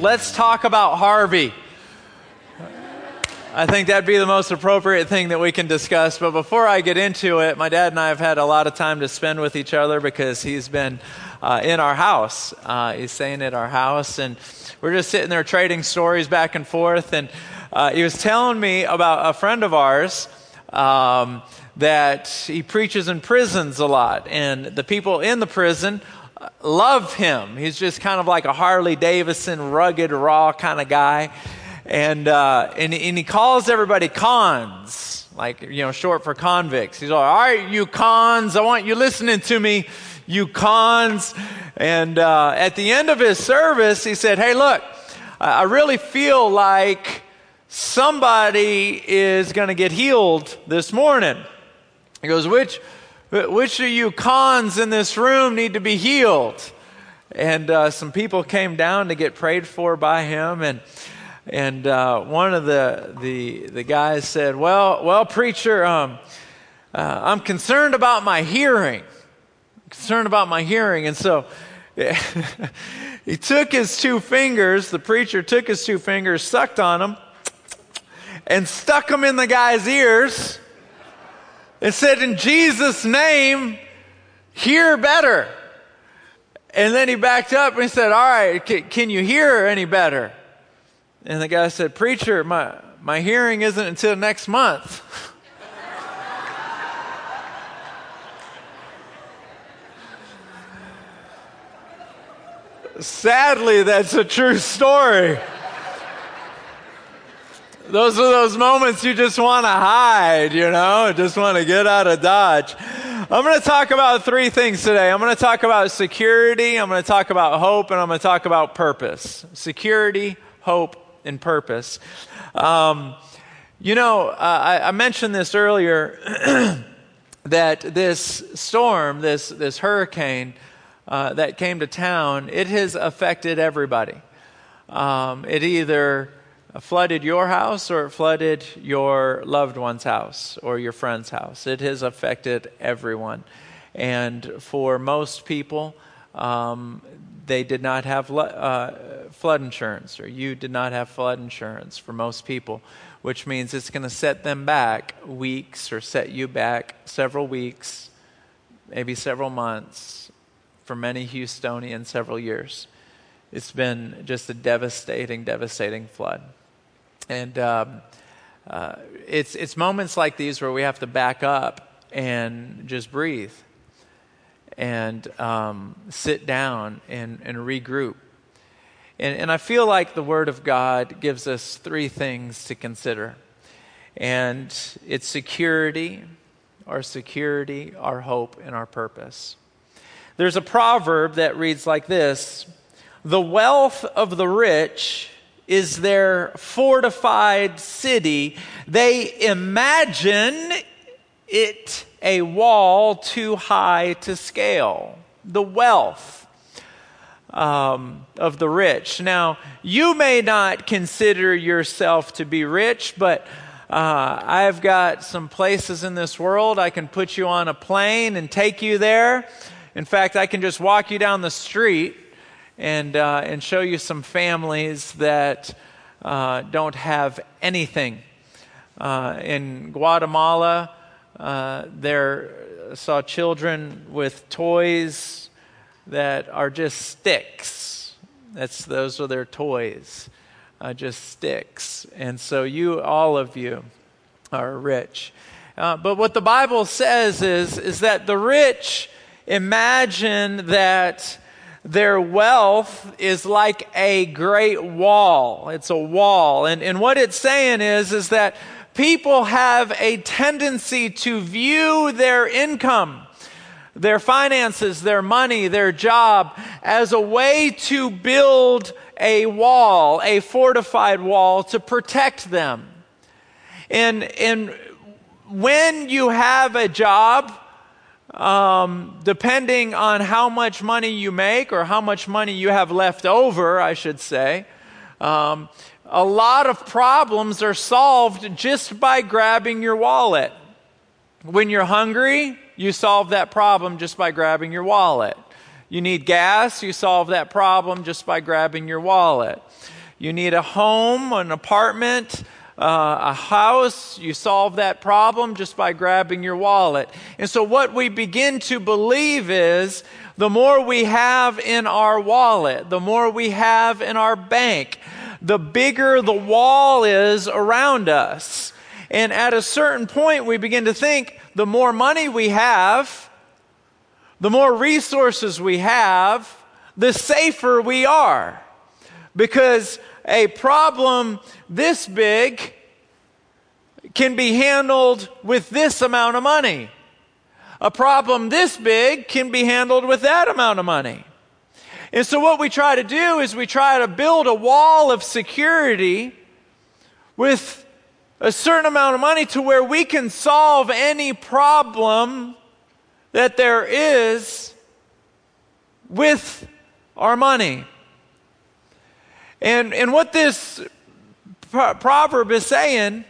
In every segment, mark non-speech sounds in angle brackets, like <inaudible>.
let's talk about Harvey. I think that'd be the most appropriate thing that we can discuss. But before I get into it, my dad and I have had a lot of time to spend with each other because he's been uh, in our house. Uh, he's staying at our house, and we're just sitting there trading stories back and forth. And uh, he was telling me about a friend of ours um, that he preaches in prisons a lot, and the people in the prison love him. He's just kind of like a Harley Davidson, rugged, raw kind of guy and, uh, and, and he calls everybody cons, like, you know, short for convicts. He's like, all right, you cons, I want you listening to me, you cons. And uh, at the end of his service, he said, hey, look, I really feel like somebody is going to get healed this morning. He goes, which, which of you cons in this room need to be healed? And uh, some people came down to get prayed for by him. And and uh, one of the, the, the guys said, Well, well preacher, um, uh, I'm concerned about my hearing. I'm concerned about my hearing. And so <laughs> he took his two fingers, the preacher took his two fingers, sucked on them, and stuck them in the guy's ears and said, In Jesus' name, hear better. And then he backed up and he said, All right, can, can you hear any better? And the guy said, Preacher, my, my hearing isn't until next month. <laughs> Sadly, that's a true story. Those are those moments you just want to hide, you know, just want to get out of Dodge. I'm going to talk about three things today. I'm going to talk about security, I'm going to talk about hope, and I'm going to talk about purpose. Security, hope, and purpose. Um, you know, uh, I, I, mentioned this earlier <clears throat> that this storm, this, this hurricane uh, that came to town, it has affected everybody. Um, it either flooded your house or it flooded your loved one's house or your friend's house. It has affected everyone. And for most people, um, they did not have uh, flood insurance, or you did not have flood insurance for most people, which means it's going to set them back weeks or set you back several weeks, maybe several months, for many Houstonians, several years. It's been just a devastating, devastating flood. And um, uh, it's, it's moments like these where we have to back up and just breathe and um, sit down and, and regroup. And, and I feel like the Word of God gives us three things to consider. And it's security, our security, our hope, and our purpose. There's a proverb that reads like this The wealth of the rich is their fortified city. They imagine it a wall too high to scale. The wealth um, of the rich. Now, you may not consider yourself to be rich, but uh, I've got some places in this world I can put you on a plane and take you there. In fact, I can just walk you down the street and, uh, and show you some families that uh, don't have anything. Uh, in Guatemala, uh, there saw children with toys that are just sticks. That's those are their toys, uh, just sticks. And so you, all of you, are rich. Uh, but what the Bible says is is that the rich imagine that their wealth is like a great wall. It's a wall. And, and what it's saying is, is that people have a tendency to view their income, their finances, their money, their job as a way to build a wall, a fortified wall to protect them. And, and when you have a job, um, depending on how much money you make or how much money you have left over, I should say, um, a lot of problems are solved just by grabbing your wallet. When you're hungry, you solve that problem just by grabbing your wallet. You need gas, you solve that problem just by grabbing your wallet. You need a home, an apartment, uh, a house, you solve that problem just by grabbing your wallet. And so, what we begin to believe is the more we have in our wallet, the more we have in our bank, the bigger the wall is around us. And at a certain point, we begin to think the more money we have, the more resources we have, the safer we are. Because a problem this big can be handled with this amount of money. A problem this big can be handled with that amount of money. And so, what we try to do is we try to build a wall of security with a certain amount of money to where we can solve any problem that there is with our money. And, and what this proverb is saying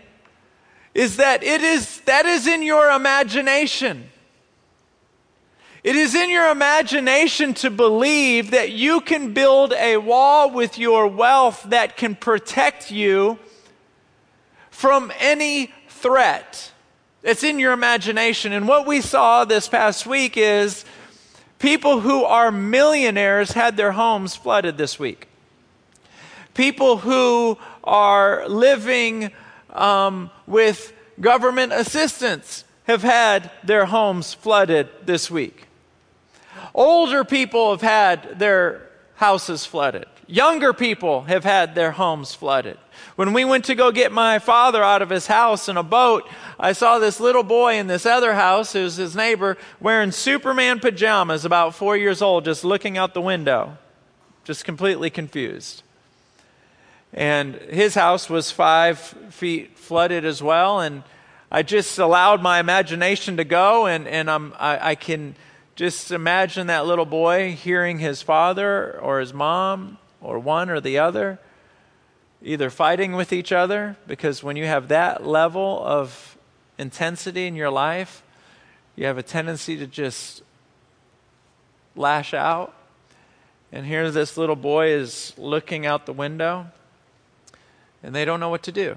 is that it is that is in your imagination. It is in your imagination to believe that you can build a wall with your wealth that can protect you from any threat. It's in your imagination. And what we saw this past week is people who are millionaires had their homes flooded this week. People who are living um, with government assistance have had their homes flooded this week. Older people have had their houses flooded. Younger people have had their homes flooded. When we went to go get my father out of his house in a boat, I saw this little boy in this other house, who's his neighbor, wearing Superman pajamas, about four years old, just looking out the window, just completely confused. And his house was five feet flooded as well. And I just allowed my imagination to go, and, and I'm, I, I can just imagine that little boy hearing his father or his mom or one or the other either fighting with each other, because when you have that level of intensity in your life, you have a tendency to just lash out. And here this little boy is looking out the window and they don't know what to do.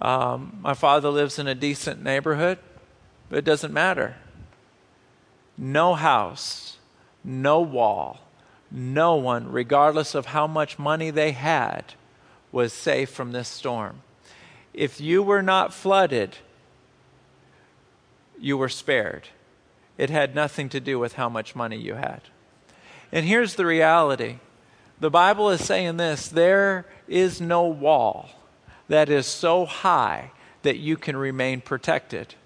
Um, my father lives in a decent neighborhood, but it doesn't matter. No house, no wall, no one, regardless of how much money they had, was safe from this storm. If you were not flooded, you were spared. It had nothing to do with how much money you had. And here's the reality the Bible is saying this there is no wall that is so high that you can remain protected.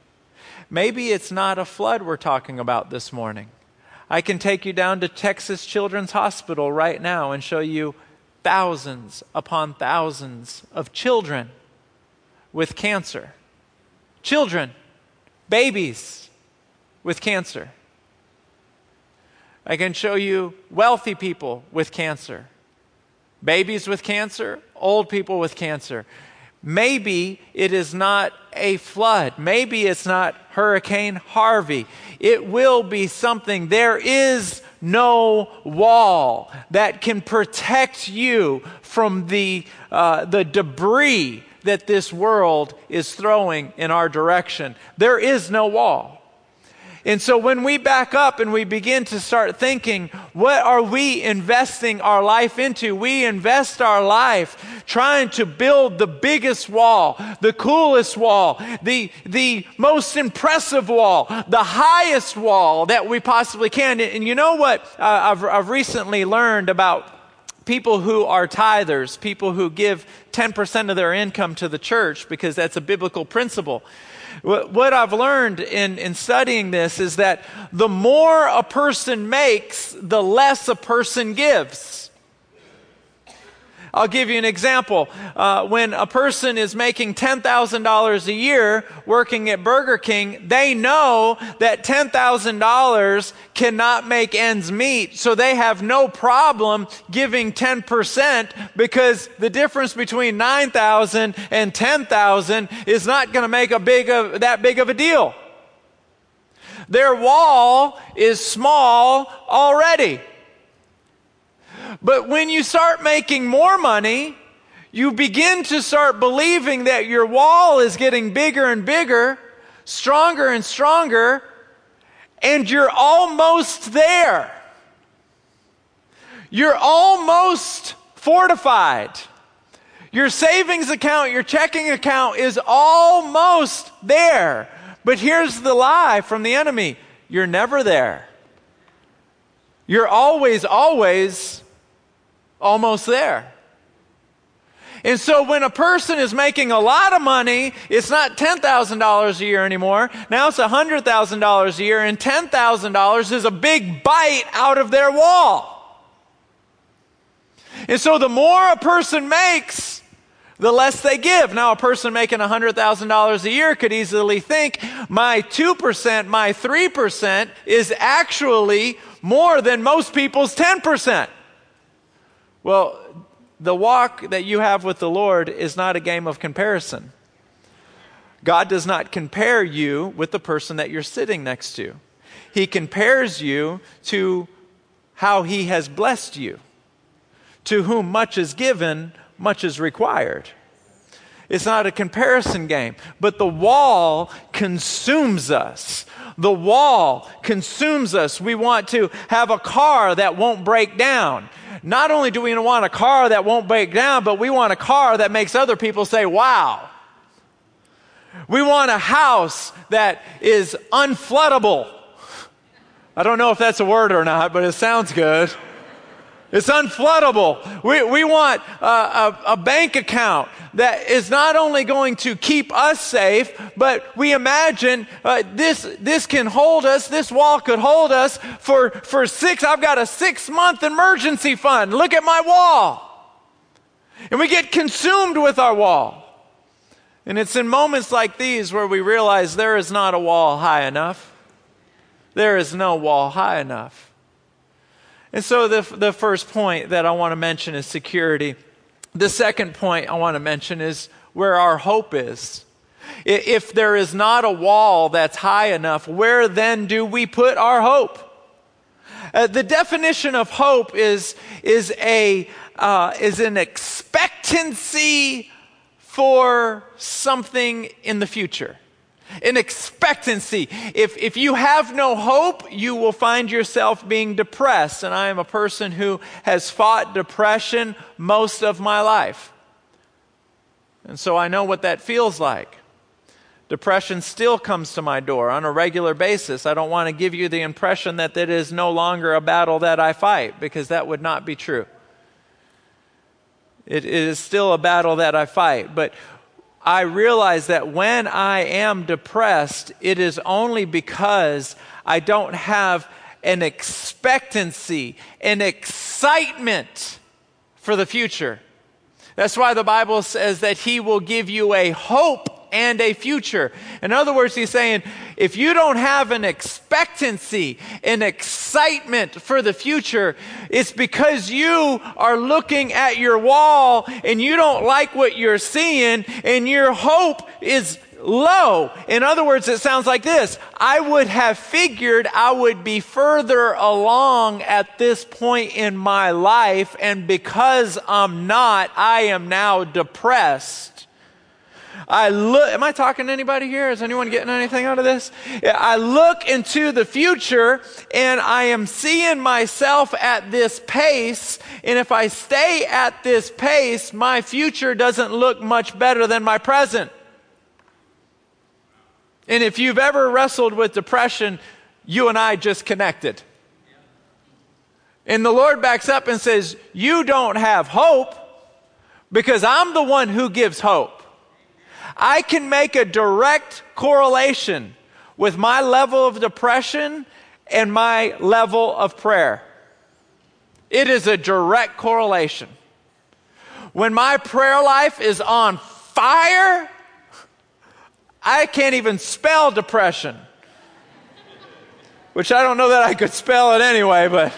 Maybe it's not a flood we're talking about this morning. I can take you down to Texas Children's Hospital right now and show you thousands upon thousands of children with cancer. Children, babies with cancer. I can show you wealthy people with cancer, babies with cancer, old people with cancer. Maybe it is not a flood. Maybe it's not Hurricane Harvey. It will be something. There is no wall that can protect you from the, uh, the debris that this world is throwing in our direction. There is no wall. And so when we back up and we begin to start thinking, what are we investing our life into? We invest our life trying to build the biggest wall, the coolest wall, the, the most impressive wall, the highest wall that we possibly can. And you know what uh, I've, I've recently learned about people who are tithers, people who give 10% of their income to the church because that's a biblical principle. What I've learned in, in studying this is that the more a person makes, the less a person gives. I'll give you an example. Uh, when a person is making $10,000 a year working at Burger King, they know that $10,000 cannot make ends meet, so they have no problem giving 10% because the difference between 9,000 and 10,000 is not going to make a big of, that big of a deal. Their wall is small already. But when you start making more money, you begin to start believing that your wall is getting bigger and bigger, stronger and stronger, and you're almost there. You're almost fortified. Your savings account, your checking account is almost there. But here's the lie from the enemy you're never there. You're always, always almost there. And so when a person is making a lot of money, it's not $10,000 a year anymore. Now it's $100,000 a year, and $10,000 is a big bite out of their wall. And so the more a person makes, the less they give. Now, a person making $100,000 a year could easily think my 2%, my 3% is actually more than most people's 10%. Well, the walk that you have with the Lord is not a game of comparison. God does not compare you with the person that you're sitting next to. He compares you to how He has blessed you. To whom much is given, much is required. It's not a comparison game, but the wall consumes us. The wall consumes us. We want to have a car that won't break down. Not only do we want a car that won't break down, but we want a car that makes other people say, wow. We want a house that is unfloodable. I don't know if that's a word or not, but it sounds good. It's unfloodable. We, we want a, a, a, bank account that is not only going to keep us safe, but we imagine uh, this, this can hold us, this wall could hold us for, for six, I've got a six month emergency fund. Look at my wall. And we get consumed with our wall. And it's in moments like these where we realize there is not a wall high enough. There is no wall high enough. And so the, the first point that I want to mention is security. The second point I want to mention is where our hope is. If there is not a wall that's high enough, where then do we put our hope? Uh, the definition of hope is, is, a, uh, is an expectancy for something in the future an expectancy. If, if you have no hope, you will find yourself being depressed. And I am a person who has fought depression most of my life. And so I know what that feels like. Depression still comes to my door on a regular basis. I don't want to give you the impression that it is no longer a battle that I fight, because that would not be true. It is still a battle that I fight. But I realize that when I am depressed, it is only because I don't have an expectancy, an excitement for the future. That's why the Bible says that He will give you a hope and a future. In other words, he's saying, if you don't have an expectancy, an excitement for the future, it's because you are looking at your wall and you don't like what you're seeing and your hope is low. In other words, it sounds like this. I would have figured I would be further along at this point in my life, and because I'm not, I am now depressed. I look, am I talking to anybody here? Is anyone getting anything out of this? I look into the future and I am seeing myself at this pace. And if I stay at this pace, my future doesn't look much better than my present. And if you've ever wrestled with depression, you and I just connected. And the Lord backs up and says, You don't have hope because I'm the one who gives hope. I can make a direct correlation with my level of depression and my level of prayer. It is a direct correlation. When my prayer life is on fire, I can't even spell depression. Which I don't know that I could spell it anyway, but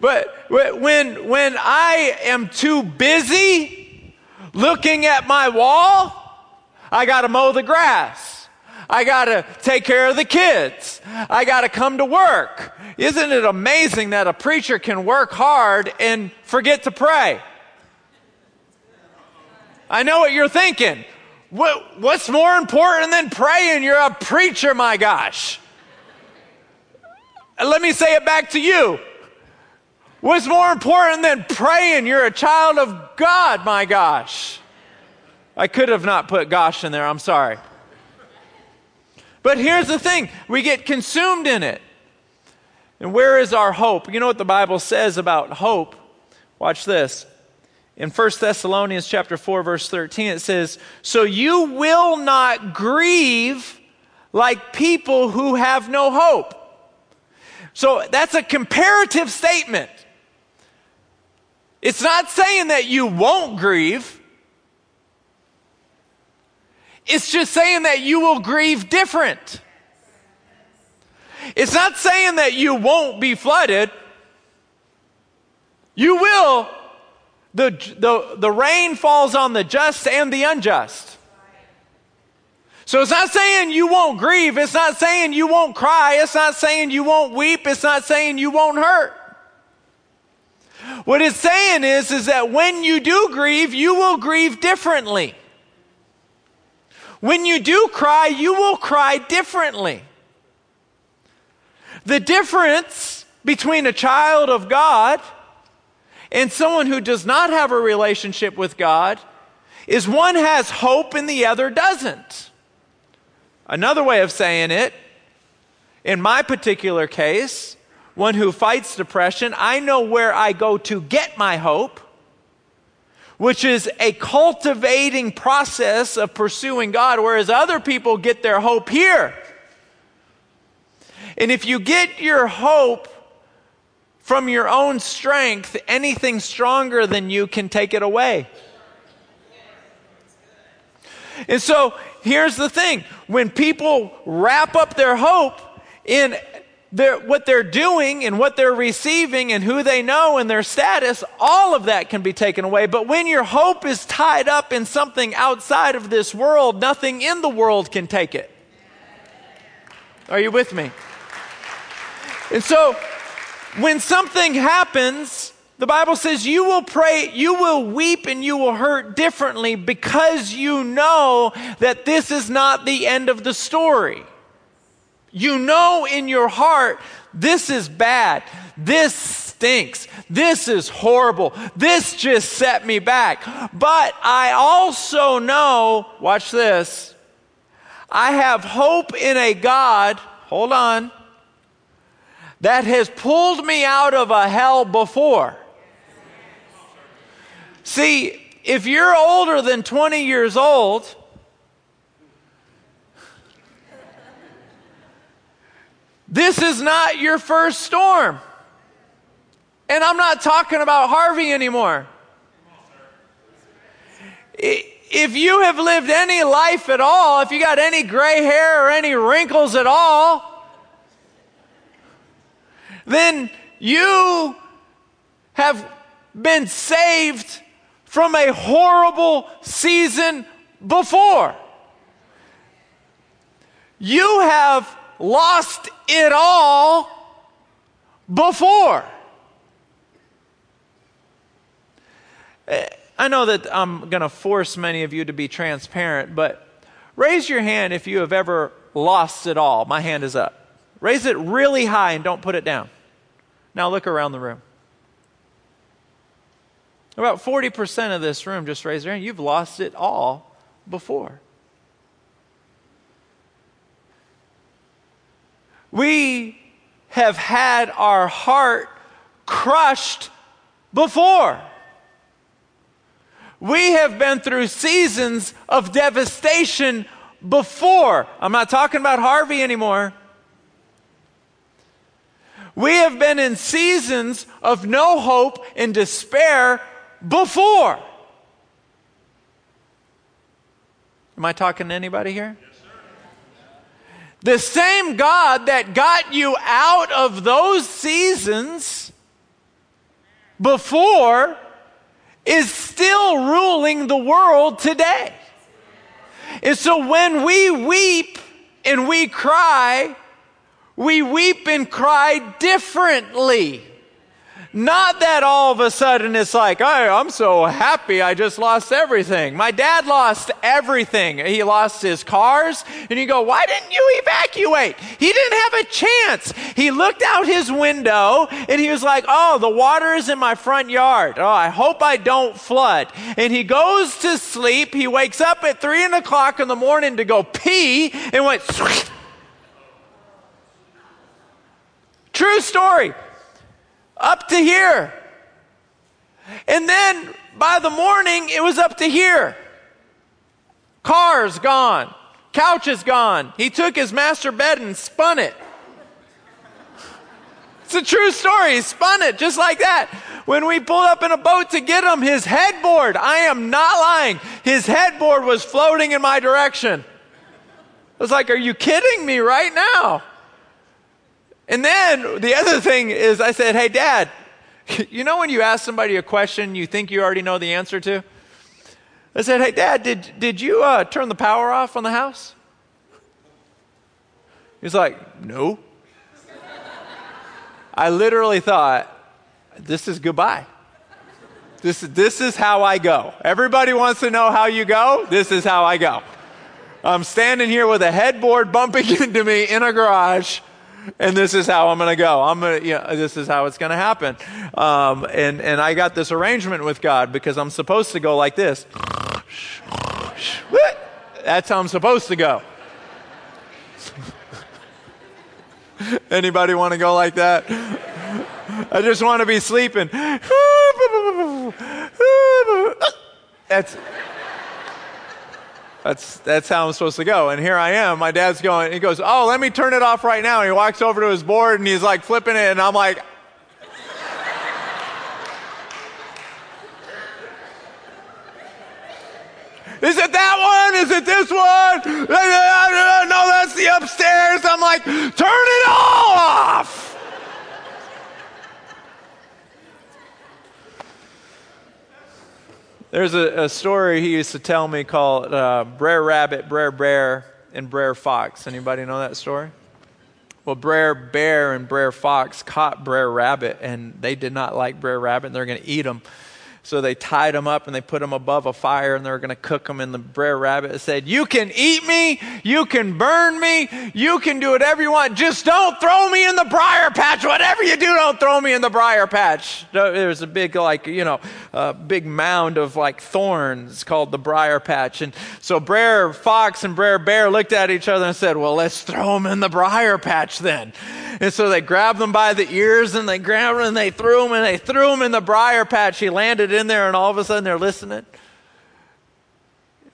but when when I am too busy looking at my wall, I got to mow the grass. I got to take care of the kids. I got to come to work. Isn't it amazing that a preacher can work hard and forget to pray? I know what you're thinking. What, what's more important than praying? You're a preacher, my gosh. Let me say it back to you. What's more important than praying? You're a child of God, my gosh. I could have not put gosh in there, I'm sorry. But here's the thing we get consumed in it. And where is our hope? You know what the Bible says about hope? Watch this. In 1 Thessalonians chapter 4 verse 13 it says, "So you will not grieve like people who have no hope." So that's a comparative statement. It's not saying that you won't grieve. It's just saying that you will grieve different. It's not saying that you won't be flooded. You will. The, the, the rain falls on the just and the unjust. So it's not saying you won't grieve. It's not saying you won't cry. It's not saying you won't weep. It's not saying you won't hurt. What it's saying is, is that when you do grieve, you will grieve differently. When you do cry, you will cry differently. The difference between a child of God and someone who does not have a relationship with God is one has hope and the other doesn't. Another way of saying it, in my particular case, one who fights depression, I know where I go to get my hope which is a cultivating process of pursuing God, whereas other people get their hope here. And if you get your hope from your own strength, anything stronger than you can take it away. And so here's the thing when people wrap up their hope in their, what they're doing and what they're receiving and who they know and their status, all of that can be taken away. But when your hope is tied up in something outside of this world, nothing in the world can take it. Are you with me? And so, when something happens, the Bible says you will pray, you will weep, and you will hurt differently because you know that this is not the end of the story. You know in your heart, this is bad. This stinks. This is horrible. This just set me back. But I also know, watch this, I have hope in a God, hold on, that has pulled me out of a hell before. See, if you're older than 20 years old, This is not your first storm. And I'm not talking about Harvey anymore. If you have lived any life at all, if you got any gray hair or any wrinkles at all, then you have been saved from a horrible season before. You have lost it all before. Eh, I know that I'm going to force many of you to be transparent, but raise your hand if you have ever lost it all. My hand is up. Raise it really high and don't put it down. Now look around the room. About 40% of this room just raise their hand. You've lost it all before. We have had our heart crushed before. We have been through seasons of devastation before. I'm not talking about Harvey anymore. We have been in seasons of no hope and despair before. Am I talking to anybody here? The same God that got you out of those seasons before is still ruling the world today. And so when we weep and we cry, we weep and cry differently. Not that all of a sudden it's like, oh, I'm so happy I just lost everything. My dad lost everything. He lost his cars. And you go, why didn't you evacuate? He didn't have a chance. He looked out his window and he was like, oh, the water is in my front yard. Oh, I hope I don't flood. And he goes to sleep. He wakes up at three o'clock in the morning to go pee and went, <laughs> True story up to here. And then by the morning, it was up to here. Cars gone. Couch is gone. He took his master bed and spun it. It's a true story. He spun it just like that. When we pulled up in a boat to get him, his headboard, I am not lying, his headboard was floating in my direction. I was like, Are you kidding me right now? And then the other thing is, I said, Hey, Dad, <laughs> you know when you ask somebody a question you think you already know the answer to? I said, Hey, Dad, did, did you uh, turn the power off on the house? He's like, No. I literally thought, This is goodbye. This, this is how I go. Everybody wants to know how you go. This is how I go. I'm standing here with a headboard bumping <laughs> into me in a garage and this is how I'm going to go. I'm going to, you know, this is how it's going to happen. Um, and, and I got this arrangement with God because I'm supposed to go like this. That's how I'm supposed to go. Anybody want to go like that? I just want to be sleeping. That's that's, that's how I'm supposed to go. And here I am. My dad's going, he goes, Oh, let me turn it off right now. And he walks over to his board and he's like flipping it. And I'm like, Is it that one? Is it this one? <laughs> No, that's the upstairs. I'm like, turn it off. There's a, a, story he used to tell me called uh, Brer Rabbit, Brer Bear, and Brer Fox. Anybody know that story? Well, Brer Bear and Brer Fox caught Brer Rabbit, and they did not like Brer Rabbit, and they're going to eat him. So they tied him up and they put him above a fire and they were going to cook him. And the Brer Rabbit said, You can eat me, you can burn me, you can do whatever you want. Just don't throw me in the briar patch. Whatever you do, don't throw me in the briar patch. There's a big, like, you know, a big mound of like thorns called the briar patch. And so Brer Fox and Brer Bear looked at each other and said, Well, let's throw him in the briar patch then. And so they grabbed him by the ears and they grabbed him and they threw him and they threw him in the briar patch. He landed in there and all of a sudden they're listening.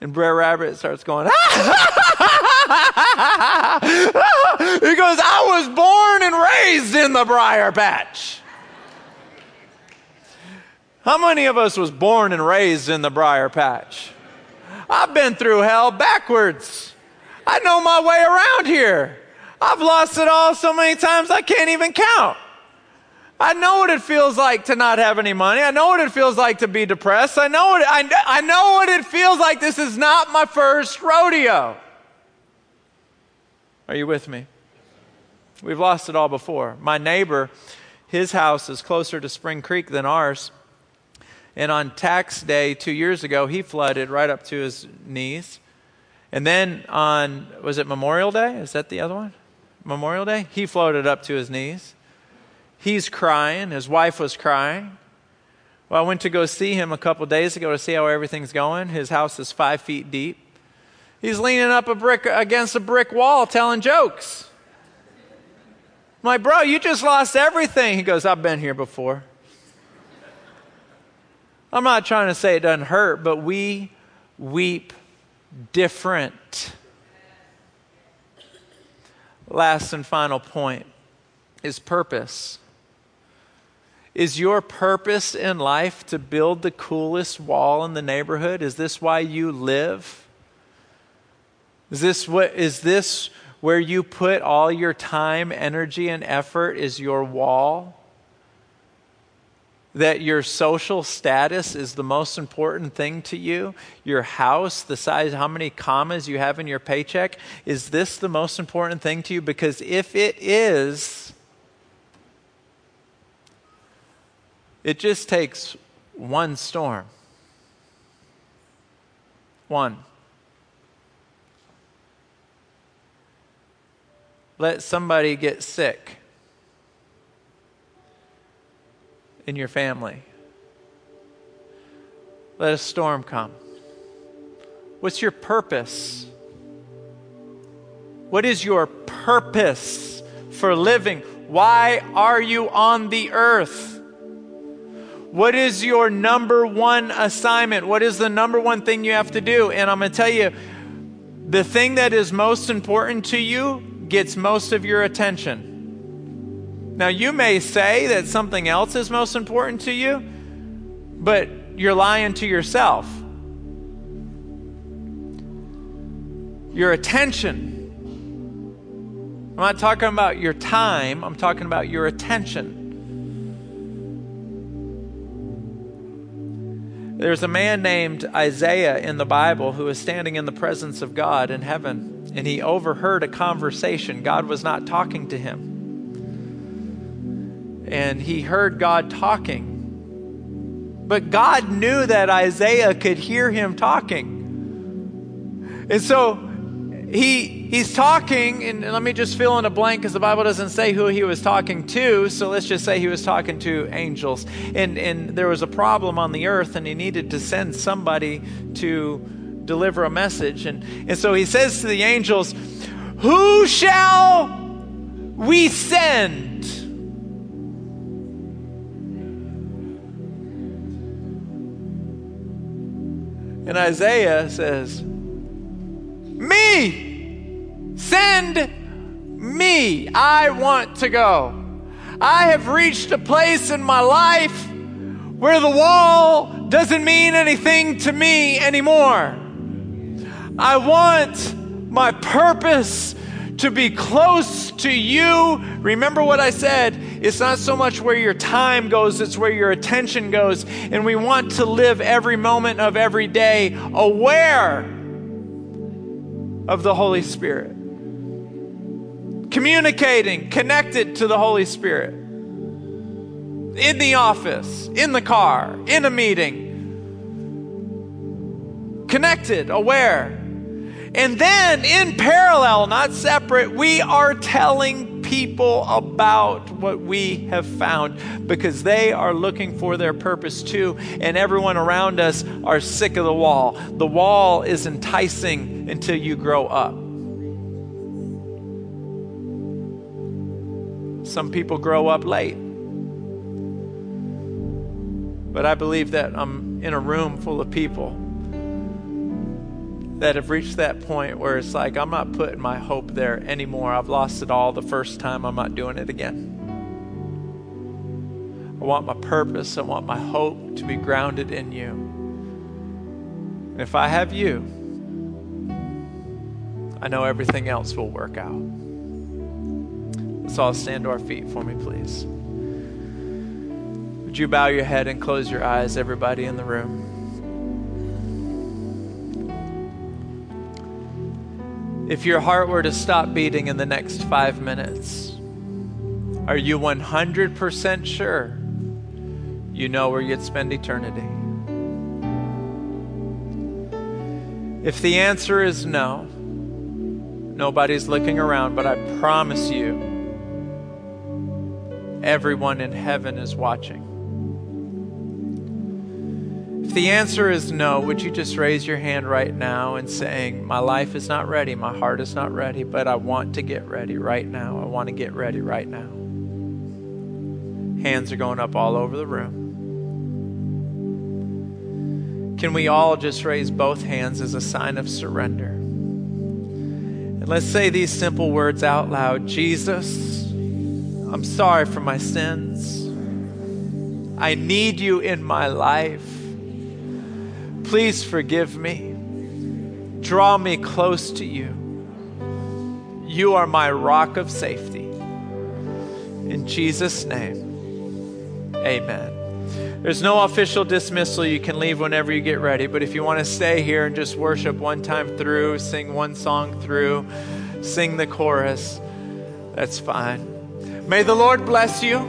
And Brer Rabbit starts going, ah, <laughs> he goes, I was born and raised in the briar patch. How many of us was born and raised in the briar patch? I've been through hell backwards. I know my way around here. I've lost it all so many times I can't even count. I know what it feels like to not have any money. I know what it feels like to be depressed. I know what, I, I know what it feels like. This is not my first rodeo. Are you with me? We've lost it all before. My neighbor, his house is closer to Spring Creek than ours. And on tax day two years ago, he flooded right up to his knees. And then on, was it Memorial Day? Is that the other one? Memorial Day? He floated up to his knees. He's crying. His wife was crying. Well, I went to go see him a couple days ago to see how everything's going. His house is five feet deep. He's leaning up a brick against a brick wall telling jokes. I'm like, bro, you just lost everything. He goes, I've been here before. I'm not trying to say it doesn't hurt, but we weep different. Last and final point is purpose. Is your purpose in life to build the coolest wall in the neighborhood? Is this why you live? Is this what is this where you put all your time, energy and effort is your wall? that your social status is the most important thing to you? Your house, the size, how many commas you have in your paycheck? Is this the most important thing to you? Because if it is, it just takes one storm. One. Let somebody get sick in your family. Let a storm come. What's your purpose? What is your purpose for living? Why are you on the earth? What is your number one assignment? What is the number one thing you have to do? And I'm going to tell you the thing that is most important to you gets most of your attention. Now, you may say that something else is most important to you, but you're lying to yourself. Your attention. I'm not talking about your time, I'm talking about your attention. There's a man named Isaiah in the Bible who was standing in the presence of God in heaven, and he overheard a conversation. God was not talking to him and he heard God talking. But God knew that Isaiah could hear him talking. And so he he's talking, and let me just fill in a blank because the Bible doesn't say who he was talking to. So let's just say he was talking to angels. And and there was a problem on the earth, and he needed to send somebody to deliver a message. And, and so he says to the angels, Who shall we send? And Isaiah says, Me! Send me! I want to go. I have reached a place in my life where the wall doesn't mean anything to me anymore. I want my purpose to be close to you. Remember what I said. It's not so much where your time goes, it's where your attention goes. And we want to live every moment of every day aware of the Holy Spirit, communicating, connected to the Holy Spirit. In the office, in the car, in a meeting, connected, aware. And then in parallel, not separate, we are telling people about what we have found because they are looking for their purpose too. And everyone around us are sick of the wall. The wall is enticing until you grow up. Some people grow up late. But I believe that I'm in a room full of people that have reached that point where it's like, I'm not putting my hope there anymore. I've lost it all the first time. I'm not doing it again. I want my purpose, I want my hope to be grounded in you. And if I have you, I know everything else will work out. Let's all stand to our feet for me, please. Would you bow your head and close your eyes, everybody in the room? If your heart were to stop beating in the next five minutes, are you 100% sure you know where you'd spend eternity? If the answer is no, nobody's looking around, but I promise you, everyone in heaven is watching. The answer is no, would you just raise your hand right now and saying, My life is not ready, my heart is not ready, but I want to get ready right now. I want to get ready right now. Hands are going up all over the room. Can we all just raise both hands as a sign of surrender? And let's say these simple words out loud Jesus, I'm sorry for my sins. I need you in my life. Please forgive me. Draw me close to you. You are my rock of safety. In Jesus' name, amen. There's no official dismissal. You can leave whenever you get ready. But if you want to stay here and just worship one time through, sing one song through, sing the chorus, that's fine. May the Lord bless you.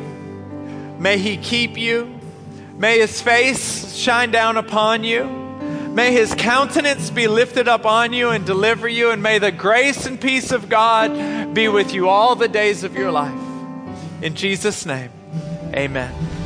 May He keep you. May His face shine down upon you. May His countenance be lifted up on you and deliver you. And may the grace and peace of God be with you all the days of your life. In Jesus' name, amen.